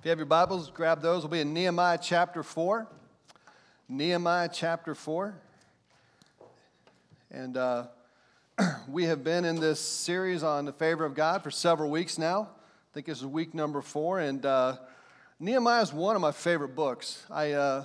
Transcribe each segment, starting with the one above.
If you have your Bibles, grab those. We'll be in Nehemiah chapter 4. Nehemiah chapter 4. And uh, we have been in this series on the favor of God for several weeks now. I think this is week number four. And uh, Nehemiah is one of my favorite books. I, uh,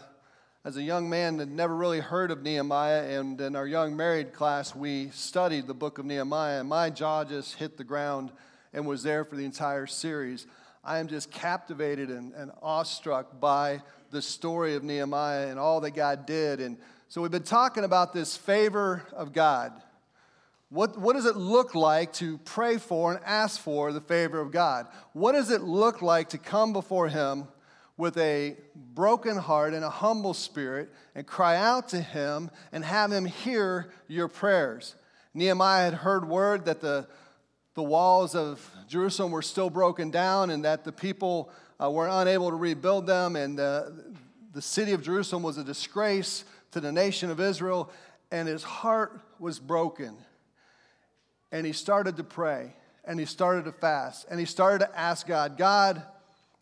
as a young man, had never really heard of Nehemiah. And in our young married class, we studied the book of Nehemiah. And my jaw just hit the ground and was there for the entire series. I am just captivated and, and awestruck by the story of Nehemiah and all that God did. And so we've been talking about this favor of God. What, what does it look like to pray for and ask for the favor of God? What does it look like to come before Him with a broken heart and a humble spirit and cry out to Him and have Him hear your prayers? Nehemiah had heard word that the the walls of Jerusalem were still broken down and that the people uh, were unable to rebuild them, and uh, the city of Jerusalem was a disgrace to the nation of Israel, and his heart was broken. And he started to pray, and he started to fast, and he started to ask God, God,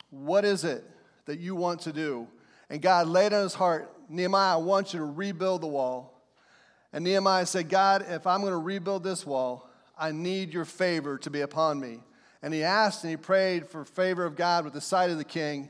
what is it that you want to do? And God laid on his heart, Nehemiah, I want you to rebuild the wall. And Nehemiah said, God, if I'm going to rebuild this wall, I need your favor to be upon me. And he asked and he prayed for favor of God with the sight of the king.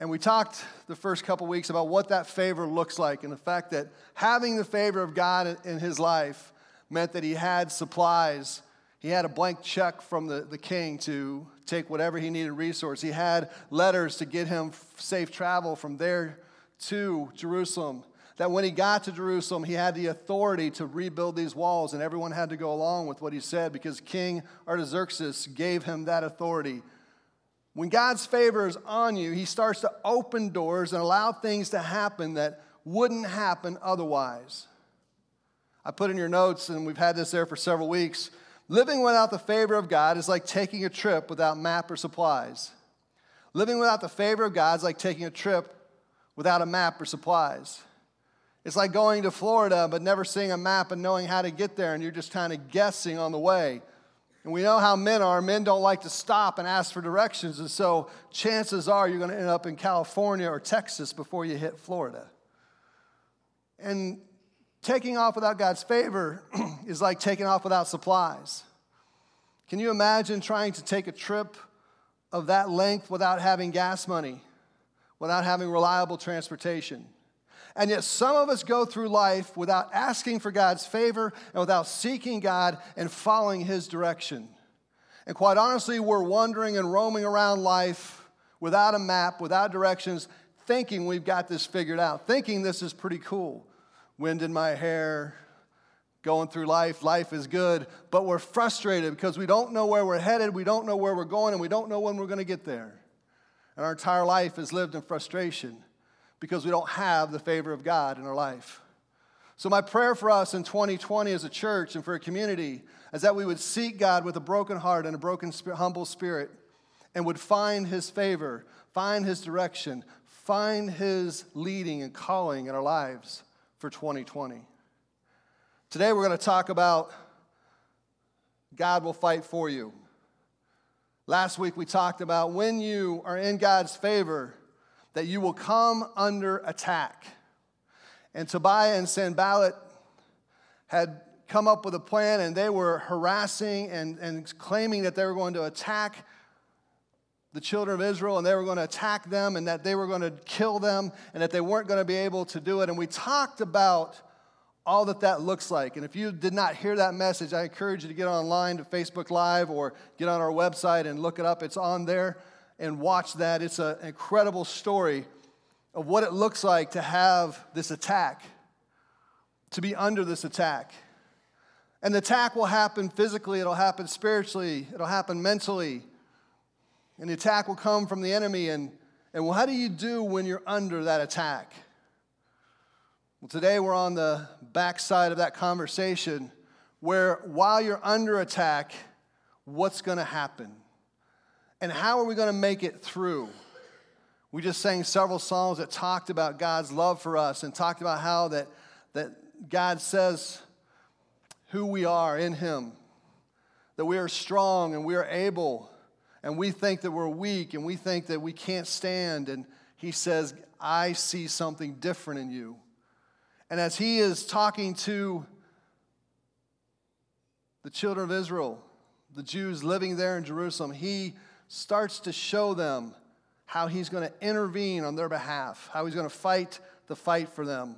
And we talked the first couple weeks about what that favor looks like and the fact that having the favor of God in his life meant that he had supplies. He had a blank check from the, the king to take whatever he needed resource. He had letters to get him safe travel from there to Jerusalem that when he got to Jerusalem, he had the authority to rebuild these walls, and everyone had to go along with what he said because King Artaxerxes gave him that authority. When God's favor is on you, he starts to open doors and allow things to happen that wouldn't happen otherwise. I put in your notes, and we've had this there for several weeks. Living without the favor of God is like taking a trip without map or supplies. Living without the favor of God is like taking a trip without a map or supplies. It's like going to Florida but never seeing a map and knowing how to get there, and you're just kind of guessing on the way. And we know how men are. Men don't like to stop and ask for directions, and so chances are you're going to end up in California or Texas before you hit Florida. And taking off without God's favor is like taking off without supplies. Can you imagine trying to take a trip of that length without having gas money, without having reliable transportation? And yet, some of us go through life without asking for God's favor and without seeking God and following His direction. And quite honestly, we're wandering and roaming around life without a map, without directions, thinking we've got this figured out, thinking this is pretty cool. Wind in my hair, going through life, life is good, but we're frustrated because we don't know where we're headed, we don't know where we're going, and we don't know when we're going to get there. And our entire life is lived in frustration because we don't have the favor of God in our life. So, my prayer for us in 2020 as a church and for a community is that we would seek God with a broken heart and a broken, humble spirit and would find His favor, find His direction, find His leading and calling in our lives for 2020. Today, we're going to talk about God will fight for you. Last week, we talked about when you are in God's favor, that you will come under attack. And Tobiah and Sanballat had come up with a plan and they were harassing and, and claiming that they were going to attack the children of Israel and they were going to attack them and that they were going to kill them and that they weren't going to be able to do it. And we talked about all that that looks like. And if you did not hear that message, I encourage you to get online to Facebook Live or get on our website and look it up. It's on there and watch that. It's an incredible story of what it looks like to have this attack, to be under this attack. And the attack will happen physically, it'll happen spiritually, it'll happen mentally. And the attack will come from the enemy. And, and well, how do you do when you're under that attack? Well, today we're on the backside of that conversation where while you're under attack, what's going to happen? And how are we going to make it through? We just sang several songs that talked about God's love for us and talked about how that, that God says who we are in Him, that we are strong and we are able, And we think that we're weak and we think that we can't stand. And he says, I see something different in you. And as he is talking to the children of Israel, the Jews living there in Jerusalem, he starts to show them how he's going to intervene on their behalf, how he's going to fight the fight for them.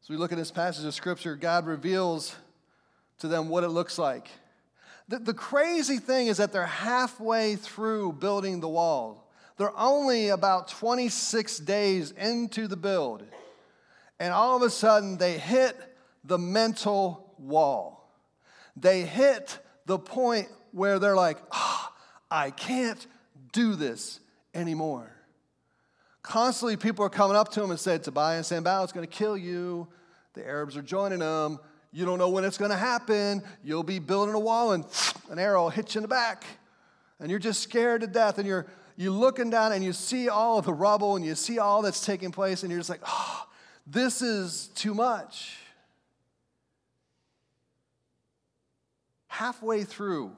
As we look at this passage of Scripture, God reveals to them what it looks like. The, the crazy thing is that they're halfway through building the wall. They're only about 26 days into the build. And all of a sudden, they hit the mental wall. They hit the point where they're like, oh, I can't do this anymore. Constantly, people are coming up to him and said, Tobiah and Sanballat is going to kill you. The Arabs are joining them. You don't know when it's going to happen. You'll be building a wall and an arrow will hit you in the back. And you're just scared to death. And you're, you're looking down and you see all the rubble and you see all that's taking place. And you're just like, oh, this is too much. Halfway through,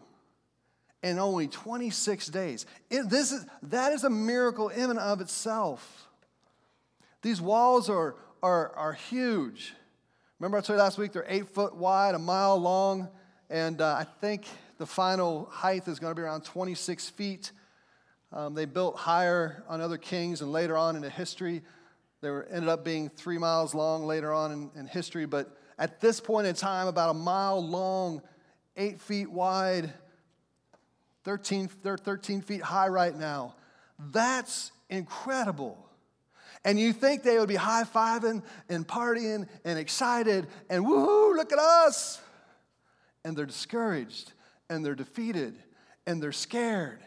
in only 26 days. It, this is, that is a miracle in and of itself. These walls are, are, are huge. Remember, I told you last week they're eight foot wide, a mile long, and uh, I think the final height is going to be around 26 feet. Um, they built higher on other kings, and later on in the history, they were, ended up being three miles long later on in, in history. But at this point in time, about a mile long, eight feet wide, 13, they're 13 feet high right now. That's incredible. And you think they would be high fiving and partying and excited and woohoo, look at us. And they're discouraged and they're defeated and they're scared.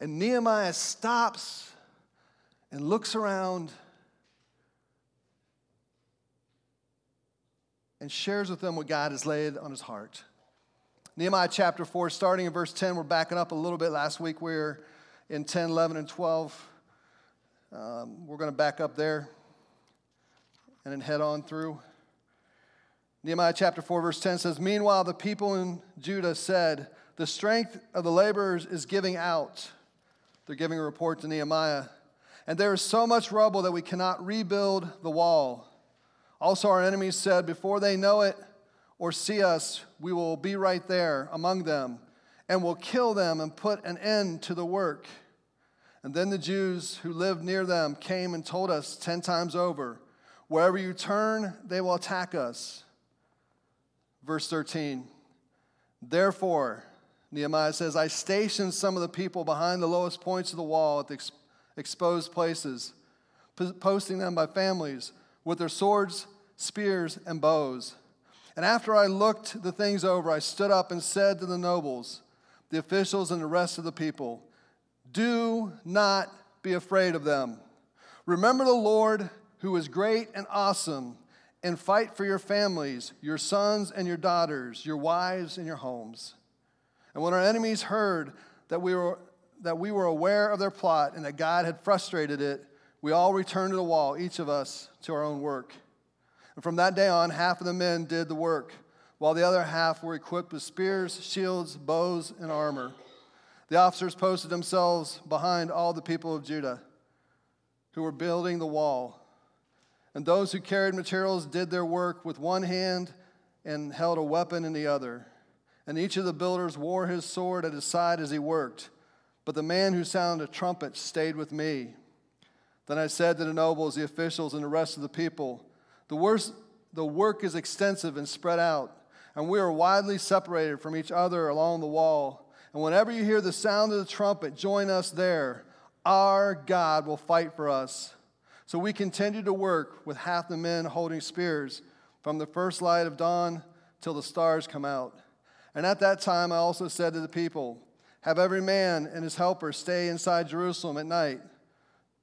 And Nehemiah stops and looks around and shares with them what God has laid on his heart. Nehemiah chapter 4, starting in verse 10, we're backing up a little bit. Last week we were in 10, 11, and 12. Um, we're going to back up there and then head on through. Nehemiah chapter 4, verse 10 says, Meanwhile, the people in Judah said, The strength of the laborers is giving out. They're giving a report to Nehemiah. And there is so much rubble that we cannot rebuild the wall. Also, our enemies said, Before they know it or see us, we will be right there among them and will kill them and put an end to the work. And then the Jews who lived near them came and told us ten times over, Wherever you turn, they will attack us. Verse 13. Therefore, Nehemiah says, I stationed some of the people behind the lowest points of the wall at the ex- exposed places, posting them by families with their swords, spears, and bows. And after I looked the things over, I stood up and said to the nobles, the officials, and the rest of the people, do not be afraid of them. Remember the Lord who is great and awesome, and fight for your families, your sons and your daughters, your wives and your homes. And when our enemies heard that we were, that we were aware of their plot and that God had frustrated it, we all returned to the wall, each of us to our own work. And from that day on, half of the men did the work, while the other half were equipped with spears, shields, bows, and armor. The officers posted themselves behind all the people of Judah who were building the wall. And those who carried materials did their work with one hand and held a weapon in the other. And each of the builders wore his sword at his side as he worked. But the man who sounded a trumpet stayed with me. Then I said to the nobles, the officials, and the rest of the people, the, worst, the work is extensive and spread out, and we are widely separated from each other along the wall. And whenever you hear the sound of the trumpet, join us there. Our God will fight for us. So we continued to work with half the men holding spears from the first light of dawn till the stars come out. And at that time I also said to the people, Have every man and his helper stay inside Jerusalem at night,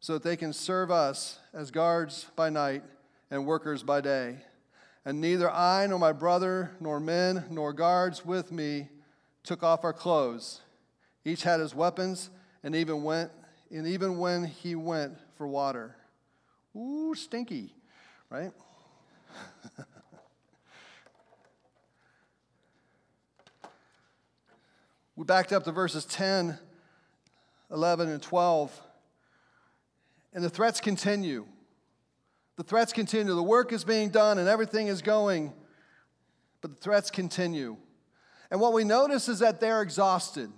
so that they can serve us as guards by night and workers by day. And neither I nor my brother, nor men, nor guards with me took off our clothes. Each had his weapons, and even went, and even when he went for water. Ooh, stinky, right? We backed up to verses 10, 11, and 12. And the threats continue. The threats continue. The work is being done and everything is going, but the threats continue. And what we notice is that they're exhausted.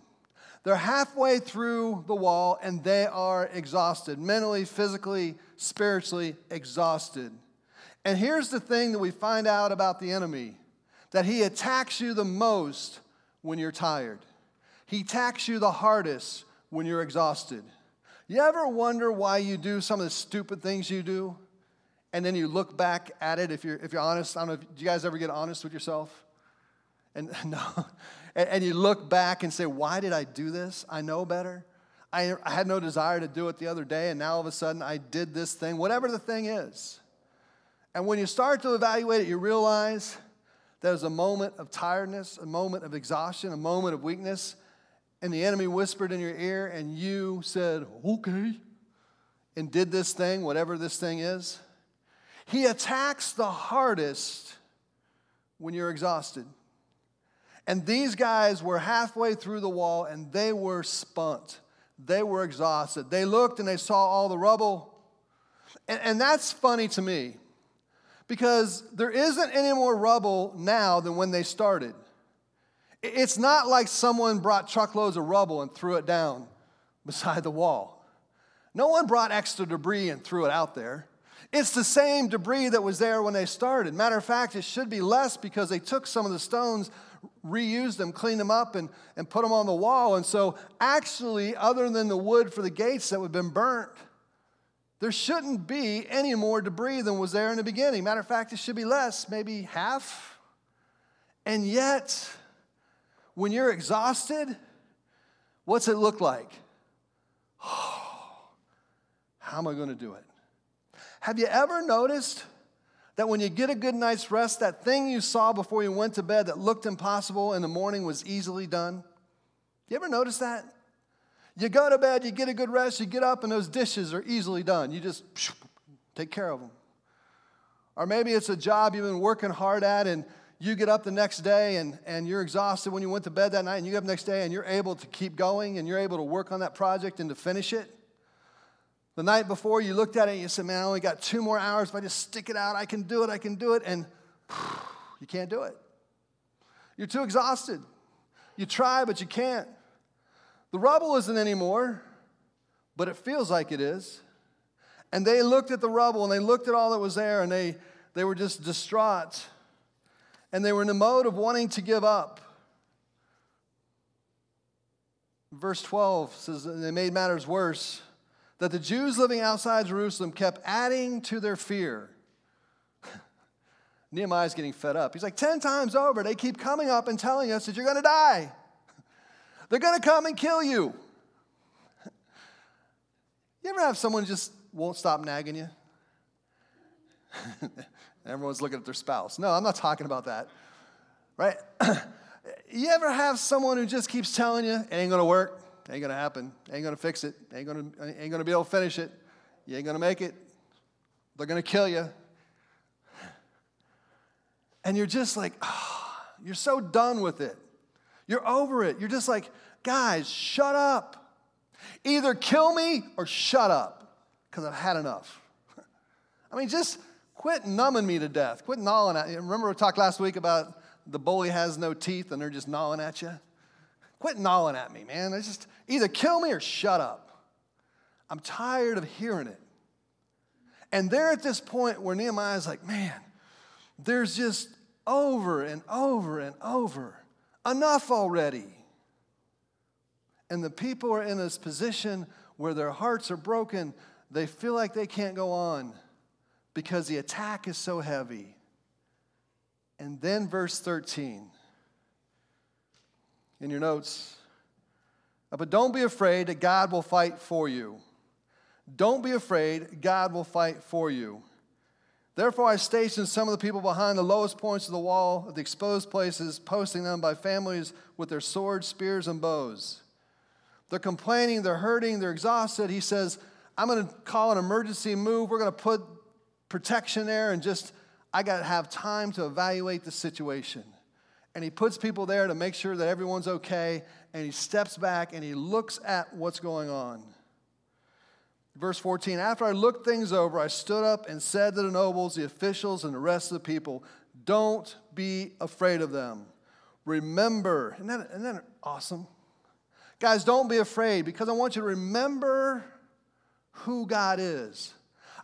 They're halfway through the wall and they are exhausted, mentally, physically, spiritually exhausted. And here's the thing that we find out about the enemy that he attacks you the most when you're tired, he attacks you the hardest when you're exhausted. You ever wonder why you do some of the stupid things you do? And then you look back at it if you're, if you're honest. I don't know, if, do you guys ever get honest with yourself? And no, and, and you look back and say, why did I do this? I know better. I, I had no desire to do it the other day, and now all of a sudden I did this thing, whatever the thing is. And when you start to evaluate it, you realize there's a moment of tiredness, a moment of exhaustion, a moment of weakness, and the enemy whispered in your ear, and you said, okay, and did this thing, whatever this thing is. He attacks the hardest when you're exhausted. And these guys were halfway through the wall and they were spent. They were exhausted. They looked and they saw all the rubble. And, and that's funny to me because there isn't any more rubble now than when they started. It's not like someone brought truckloads of rubble and threw it down beside the wall. No one brought extra debris and threw it out there. It's the same debris that was there when they started. Matter of fact, it should be less because they took some of the stones reused them, cleaned them up, and, and put them on the wall. And so, actually, other than the wood for the gates that would have been burnt, there shouldn't be any more debris than was there in the beginning. Matter of fact, it should be less, maybe half. And yet, when you're exhausted, what's it look like? How am I going to do it? Have you ever noticed that when you get a good night's rest, that thing you saw before you went to bed that looked impossible in the morning was easily done? You ever notice that? You go to bed, you get a good rest, you get up, and those dishes are easily done. You just take care of them. Or maybe it's a job you've been working hard at, and you get up the next day and, and you're exhausted when you went to bed that night, and you get up the next day and you're able to keep going and you're able to work on that project and to finish it. The night before, you looked at it and you said, Man, I only got two more hours. If I just stick it out, I can do it, I can do it. And you can't do it. You're too exhausted. You try, but you can't. The rubble isn't anymore, but it feels like it is. And they looked at the rubble and they looked at all that was there and they, they were just distraught. And they were in the mode of wanting to give up. Verse 12 says, They made matters worse that the Jews living outside Jerusalem kept adding to their fear. Nehemiah's getting fed up. He's like, 10 times over, they keep coming up and telling us that you're going to die. They're going to come and kill you. You ever have someone just won't stop nagging you? Everyone's looking at their spouse. No, I'm not talking about that. Right? you ever have someone who just keeps telling you it ain't going to work? Ain't gonna happen. Ain't gonna fix it. Ain't gonna, ain't gonna be able to finish it. You ain't gonna make it. They're gonna kill you. And you're just like, oh, you're so done with it. You're over it. You're just like, guys, shut up. Either kill me or shut up, because I've had enough. I mean, just quit numbing me to death. Quit gnawing at you. Remember we talked last week about the bully has no teeth and they're just gnawing at you? Quit gnawing at me, man. I just either kill me or shut up. I'm tired of hearing it. And they're at this point where Nehemiah's like, man, there's just over and over and over. Enough already. And the people are in this position where their hearts are broken. They feel like they can't go on because the attack is so heavy. And then, verse 13 in your notes. Uh, but don't be afraid that God will fight for you. Don't be afraid, God will fight for you. Therefore, I stationed some of the people behind the lowest points of the wall the exposed places, posting them by families with their swords, spears, and bows. They're complaining, they're hurting, they're exhausted. He says, I'm going to call an emergency move. We're going to put protection there and just, I got to have time to evaluate the situation. And he puts people there to make sure that everyone's okay, and he steps back and he looks at what's going on. Verse 14 After I looked things over, I stood up and said to the nobles, the officials, and the rest of the people, Don't be afraid of them. Remember, isn't that, isn't that awesome? Guys, don't be afraid because I want you to remember who God is.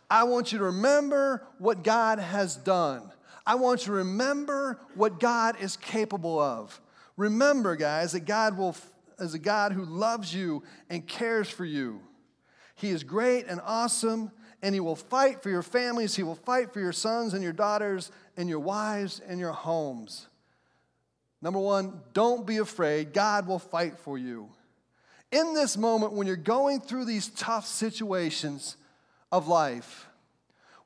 I want you to remember what God has done. I want you to remember what God is capable of. Remember, guys, that God will, is a God who loves you and cares for you. He is great and awesome, and He will fight for your families. He will fight for your sons and your daughters and your wives and your homes. Number one, don't be afraid. God will fight for you. In this moment, when you're going through these tough situations of life,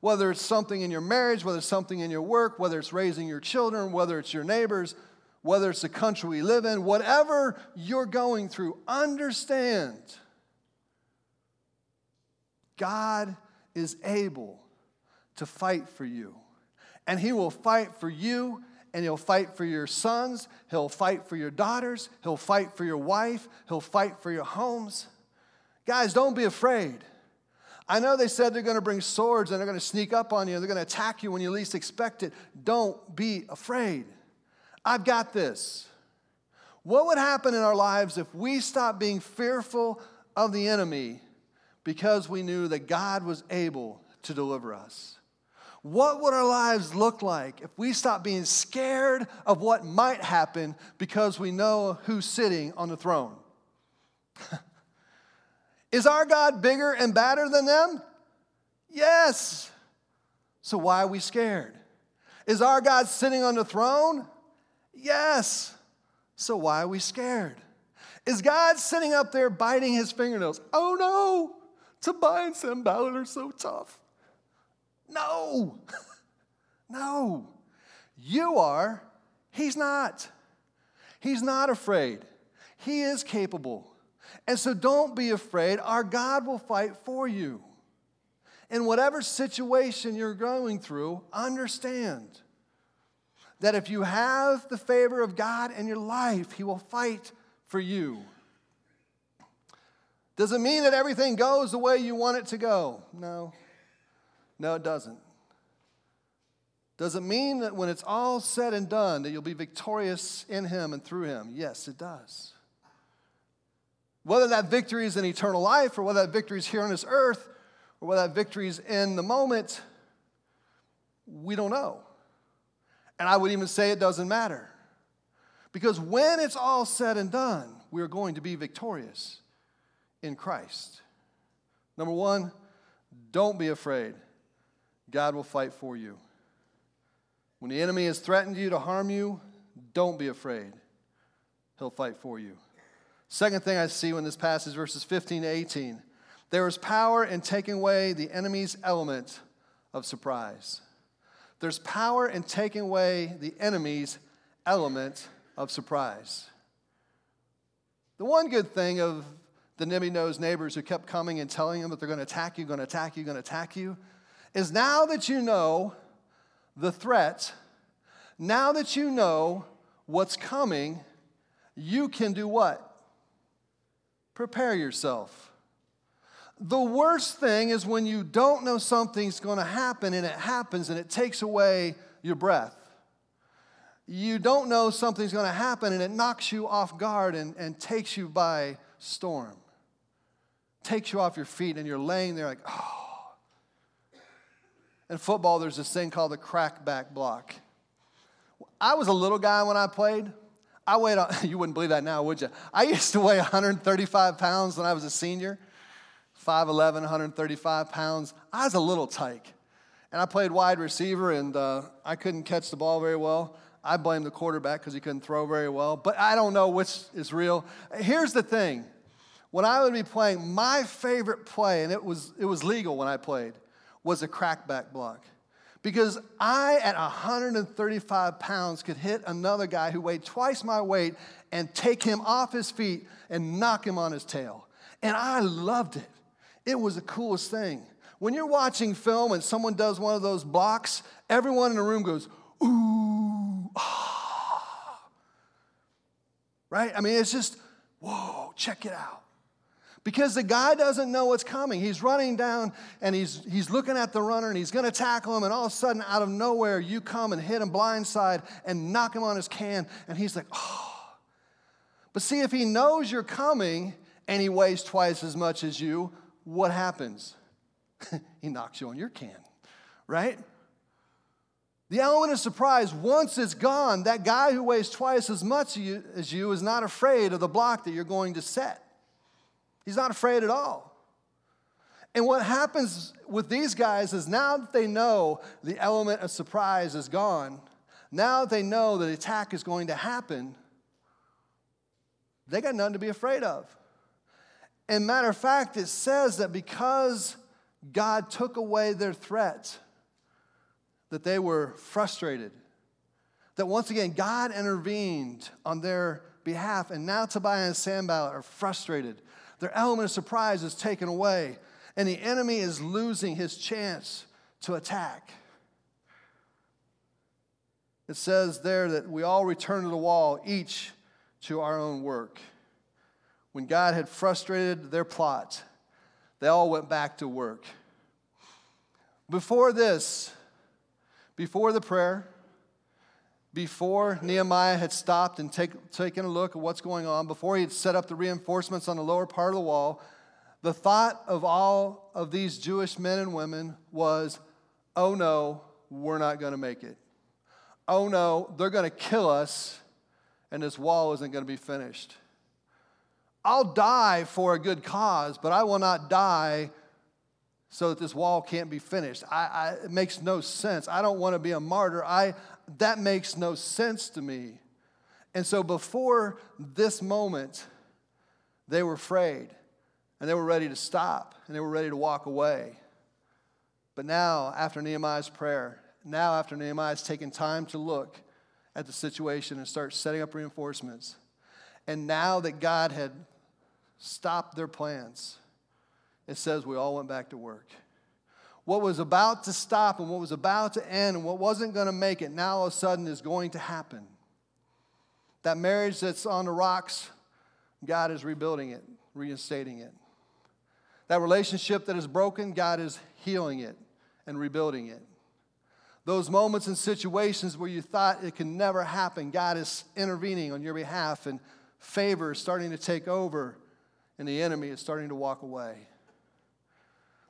whether it's something in your marriage, whether it's something in your work, whether it's raising your children, whether it's your neighbors, whether it's the country we live in, whatever you're going through, understand God is able to fight for you. And He will fight for you, and He'll fight for your sons, He'll fight for your daughters, He'll fight for your wife, He'll fight for your homes. Guys, don't be afraid. I know they said they're going to bring swords and they're going to sneak up on you, and they're going to attack you when you least expect it. Don't be afraid. I've got this. What would happen in our lives if we stopped being fearful of the enemy because we knew that God was able to deliver us? What would our lives look like if we stopped being scared of what might happen because we know who's sitting on the throne? Is our God bigger and badder than them? Yes. So why are we scared? Is our God sitting on the throne? Yes. So why are we scared? Is God sitting up there biting his fingernails? Oh no, Tobiah and Sanballat are so tough. No, no. You are, he's not. He's not afraid. He is capable. And so don't be afraid. Our God will fight for you. In whatever situation you're going through, understand that if you have the favor of God in your life, He will fight for you. Does it mean that everything goes the way you want it to go? No. No, it doesn't. Does it mean that when it's all said and done that you'll be victorious in Him and through Him? Yes, it does. Whether that victory is in eternal life or whether that victory is here on this earth or whether that victory is in the moment, we don't know. And I would even say it doesn't matter. Because when it's all said and done, we're going to be victorious in Christ. Number one, don't be afraid. God will fight for you. When the enemy has threatened you to harm you, don't be afraid. He'll fight for you. Second thing I see in this passage, verses 15 to 18, there is power in taking away the enemy's element of surprise. There's power in taking away the enemy's element of surprise. The one good thing of the nimby nosed neighbors who kept coming and telling him that they're going to attack you, going to attack you, going to attack you, is now that you know the threat, now that you know what's coming, you can do what? Prepare yourself. The worst thing is when you don't know something's going to happen and it happens and it takes away your breath. You don't know something's going to happen and it knocks you off guard and, and takes you by storm. Takes you off your feet and you're laying there like, oh. In football, there's this thing called the crackback block. I was a little guy when I played. I weighed, you wouldn't believe that now, would you? I used to weigh 135 pounds when I was a senior, 5'11, 135 pounds. I was a little tyke. And I played wide receiver, and uh, I couldn't catch the ball very well. I blame the quarterback because he couldn't throw very well, but I don't know which is real. Here's the thing when I would be playing, my favorite play, and it was, it was legal when I played, was a crackback block. Because I, at 135 pounds, could hit another guy who weighed twice my weight and take him off his feet and knock him on his tail. And I loved it. It was the coolest thing. When you're watching film and someone does one of those blocks, everyone in the room goes, ooh, ah. right? I mean, it's just, whoa, check it out. Because the guy doesn't know what's coming. He's running down and he's, he's looking at the runner and he's going to tackle him. And all of a sudden, out of nowhere, you come and hit him blindside and knock him on his can. And he's like, oh. But see, if he knows you're coming and he weighs twice as much as you, what happens? he knocks you on your can, right? The element of surprise, once it's gone, that guy who weighs twice as much as you is not afraid of the block that you're going to set. He's not afraid at all. And what happens with these guys is now that they know the element of surprise is gone, now that they know that attack is going to happen, they got nothing to be afraid of. And matter of fact, it says that because God took away their threat, that they were frustrated. That once again, God intervened on their behalf, and now Tobiah and Sanballat are frustrated. Their element of surprise is taken away, and the enemy is losing his chance to attack. It says there that we all return to the wall, each to our own work. When God had frustrated their plot, they all went back to work. Before this, before the prayer, before Nehemiah had stopped and take, taken a look at what's going on, before he had set up the reinforcements on the lower part of the wall, the thought of all of these Jewish men and women was, oh no, we're not going to make it. Oh no, they're going to kill us, and this wall isn't going to be finished. I'll die for a good cause, but I will not die so that this wall can't be finished. I, I, it makes no sense. I don't want to be a martyr. I, that makes no sense to me. And so before this moment, they were afraid and they were ready to stop and they were ready to walk away. But now, after Nehemiah's prayer, now after Nehemiah's taken time to look at the situation and start setting up reinforcements, and now that God had stopped their plans, it says we all went back to work. What was about to stop and what was about to end and what wasn't going to make it now all of a sudden is going to happen. That marriage that's on the rocks, God is rebuilding it, reinstating it. That relationship that is broken, God is healing it and rebuilding it. Those moments and situations where you thought it can never happen, God is intervening on your behalf and favor is starting to take over and the enemy is starting to walk away.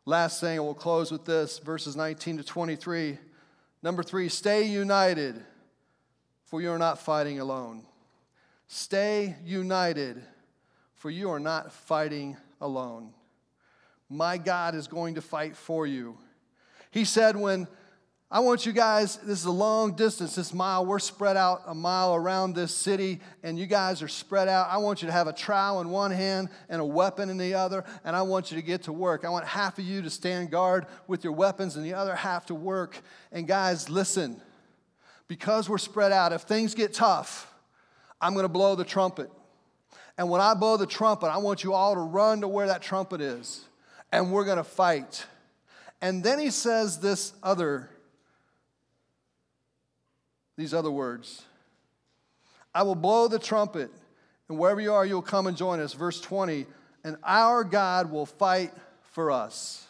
Last thing, and we'll close with this verses 19 to 23. Number three, stay united, for you are not fighting alone. Stay united, for you are not fighting alone. My God is going to fight for you. He said, when I want you guys, this is a long distance, this mile. We're spread out a mile around this city, and you guys are spread out. I want you to have a trowel in one hand and a weapon in the other, and I want you to get to work. I want half of you to stand guard with your weapons and the other half to work. And guys, listen, because we're spread out, if things get tough, I'm to blow the trumpet. And when I blow the trumpet, I want you all to run to where that trumpet is, and we're to fight. And then he says this other these other words I will blow the trumpet, and wherever you are, you'll come and join us. Verse 20, and our God will fight for us.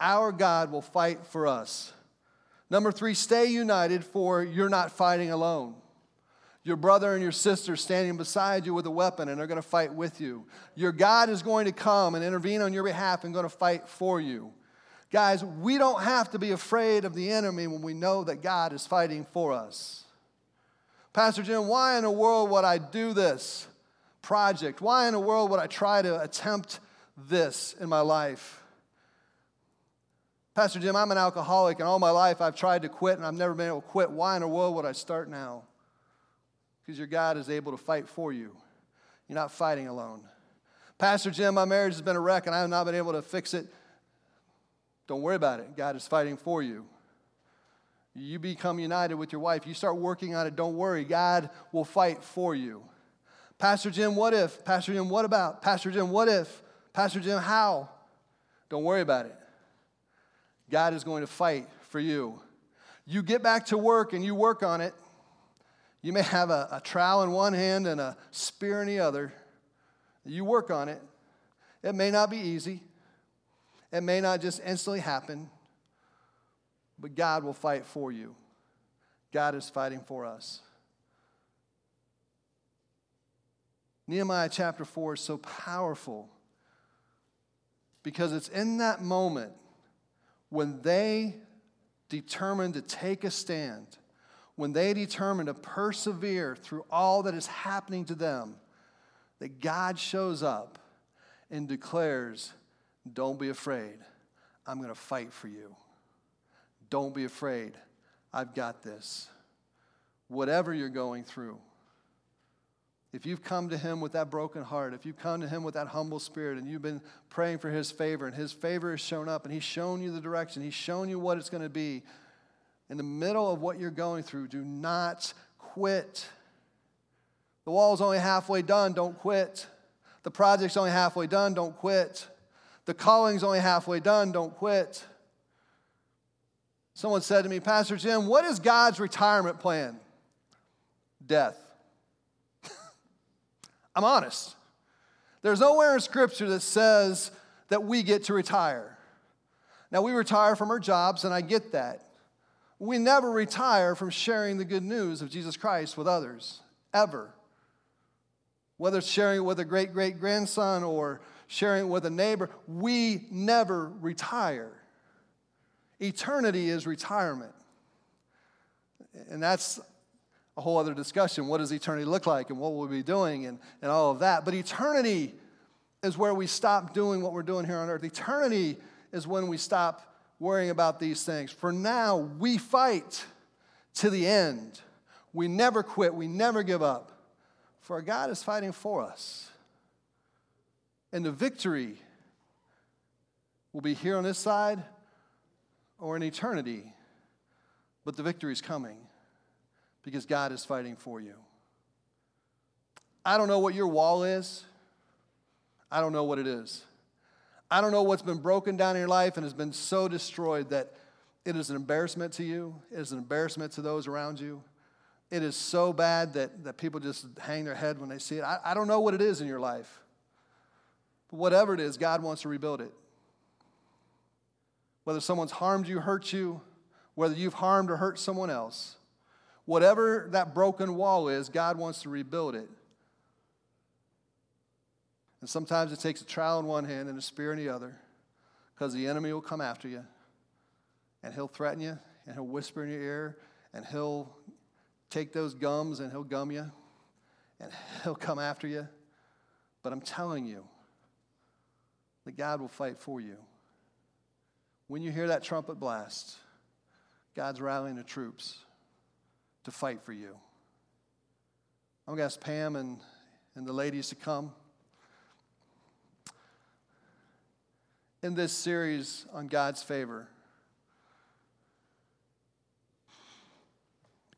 Our God will fight for us. Number three, stay united, for you're not fighting alone. Your brother and your sister standing beside you with a weapon, and they're going to fight with you. Your God is going to come and intervene on your behalf and going to fight for you. Guys, we don't have to be afraid of the enemy when we know that God is fighting for us. Pastor Jim, why in the world would I do this project? Why in the world would I try to attempt this in my life? Pastor Jim, I'm an alcoholic, and all my life I've tried to quit and I've never been able to quit. Why in the world would I start now? Because your God is able to fight for you. You're not fighting alone. Pastor Jim, my marriage has been a wreck and I have not been able to fix it. Don't worry about it. God is fighting for you. You become united with your wife. You start working on it. Don't worry. God will fight for you. Pastor Jim, what if? Pastor Jim, what about? Pastor Jim, what if? Pastor Jim, how? Don't worry about it. God is going to fight for you. You get back to work and you work on it. You may have a, a trowel in one hand and a spear in the other. You work on it. It may not be easy, it may not just instantly happen, but God will fight for you. God is fighting for us. Nehemiah chapter 4 is so powerful because it's in that moment when they determine to take a stand, when they determine to persevere through all that is happening to them, that God shows up and declares, Don't be afraid. I'm going to fight for you. Don't be afraid. I've got this. Whatever you're going through, if you've come to Him with that broken heart, if you've come to Him with that humble spirit, and you've been praying for His favor, and His favor has shown up, and He's shown you the direction, He's shown you what it's going to be, in the middle of what you're going through, do not quit. The wall's only halfway done, don't quit. The project's only halfway done, don't quit. The calling's only halfway done, don't quit. Someone said to me, Pastor Jim, what is God's retirement plan? Death. I'm honest. There's nowhere in Scripture that says that we get to retire. Now, we retire from our jobs, and I get that. We never retire from sharing the good news of Jesus Christ with others, ever. Whether it's sharing it with a great great grandson or sharing it with a neighbor, we never retire. Eternity is retirement. And that's a whole other discussion. What does eternity look like and what will we be doing and, and all of that? But eternity is where we stop doing what we're doing here on earth. Eternity is when we stop worrying about these things. For now, we fight to the end. We never quit, we never give up. For God is fighting for us. And the victory will be here on this side or in eternity, but the victory is coming because God is fighting for you. I don't know what your wall is. I don't know what it is. I don't know what's been broken down in your life and has been so destroyed that it is an embarrassment to you, it is an embarrassment to those around you. It is so bad that, that people just hang their head when they see it. I, I don't know what it is in your life. But whatever it is, God wants to rebuild it whether someone's harmed you, hurt you, whether you've harmed or hurt someone else, whatever that broken wall is, God wants to rebuild it. And sometimes it takes a trowel in one hand and a spear in the other because the enemy will come after you and he'll threaten you and he'll whisper in your ear and he'll take those gums and he'll gum you and he'll come after you. But I'm telling you that God will fight for you. When you hear that trumpet blast, God's rallying the troops to fight for you. I'm going to ask Pam and, and the ladies to come. In this series on God's favor,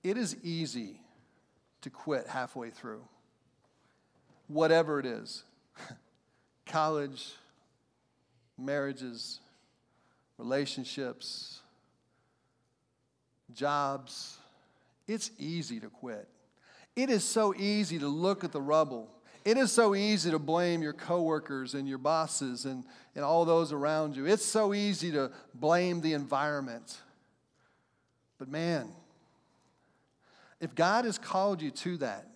it is easy to quit halfway through, whatever it is college, marriages, relationships, jobs, it's easy to quit. It is so easy to look at the rubble. It is so easy to blame your coworkers and your bosses and, and all those around you. It's so easy to blame the environment. But man, if God has called you to that,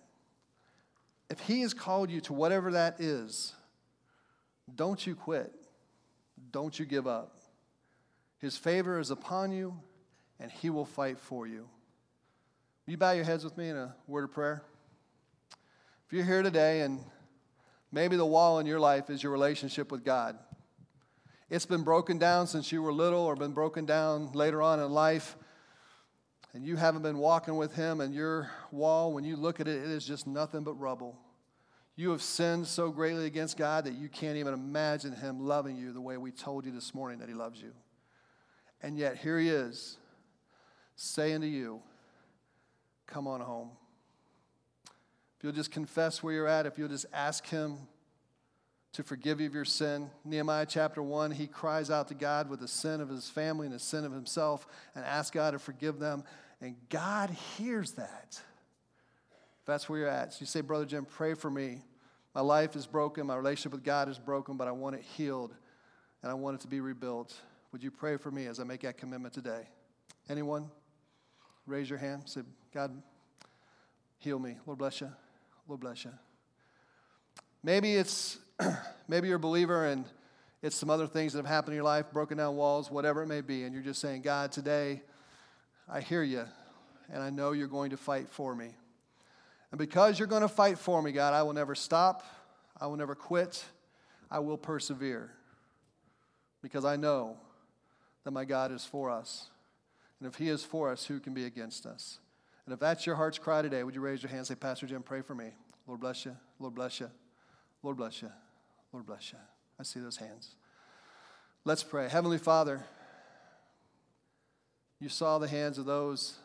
if He has called you to whatever that is, don't you quit. Don't you give up. His favor is upon you, and He will fight for you. Will you bow your heads with me in a word of prayer? If you're here today and maybe the wall in your life is your relationship with God, it's been broken down since you were little or been broken down later on in life, and you haven't been walking with Him, and your wall, when you look at it, it is just nothing but rubble. You have sinned so greatly against God that you can't even imagine Him loving you the way we told you this morning that He loves you. And yet, here he is saying to you, Come on home. If you'll just confess where you're at, if you'll just ask him to forgive you of your sin. Nehemiah chapter 1, he cries out to God with the sin of his family and the sin of himself and asks God to forgive them. And God hears that. If that's where you're at, so you say, Brother Jim, pray for me. My life is broken. My relationship with God is broken, but I want it healed and I want it to be rebuilt. Would you pray for me as I make that commitment today? Anyone? Raise your hand. Say, God, heal me. Lord bless you. Lord bless you. Maybe it's maybe you're a believer and it's some other things that have happened in your life, broken down walls, whatever it may be, and you're just saying, God, today I hear you and I know you're going to fight for me. And because you're going to fight for me, God, I will never stop. I will never quit. I will persevere because I know that my God is for us. And if He is for us, who can be against us? And if that's your heart's cry today, would you raise your hand and say, Pastor Jim, pray for me? Lord bless you. Lord bless you. Lord bless you. Lord bless you. I see those hands. Let's pray. Heavenly Father, you saw the hands of those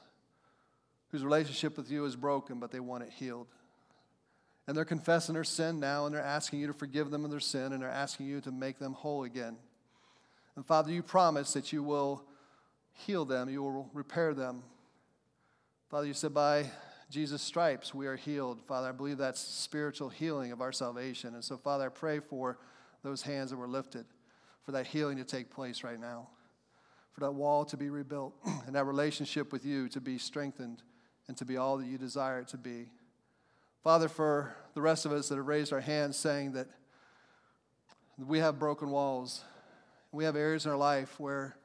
whose relationship with you is broken, but they want it healed. And they're confessing their sin now, and they're asking you to forgive them of their sin, and they're asking you to make them whole again. And Father, you promise that you will heal them, you will repair them. Father, you said by Jesus' stripes we are healed. Father, I believe that's spiritual healing of our salvation. And so, Father, I pray for those hands that were lifted, for that healing to take place right now, for that wall to be rebuilt, and that relationship with you to be strengthened and to be all that you desire it to be. Father, for the rest of us that have raised our hands saying that we have broken walls, we have areas in our life where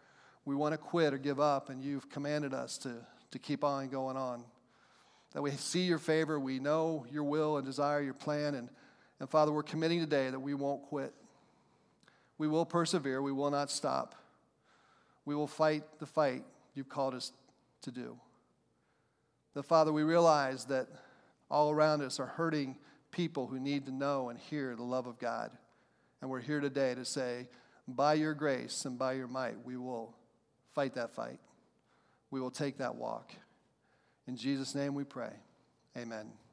we want to quit or give up, and you've commanded us to, to keep on going on. That we see your favor, we know your will and desire your plan, and, and Father, we're committing today that we won't quit. We will persevere, we will not stop. We will fight the fight you've called us to do. That, Father, we realize that all around us are hurting people who need to know and hear the love of God. And we're here today to say, by your grace and by your might, we will fight that fight. We will take that walk. In Jesus' name we pray. Amen.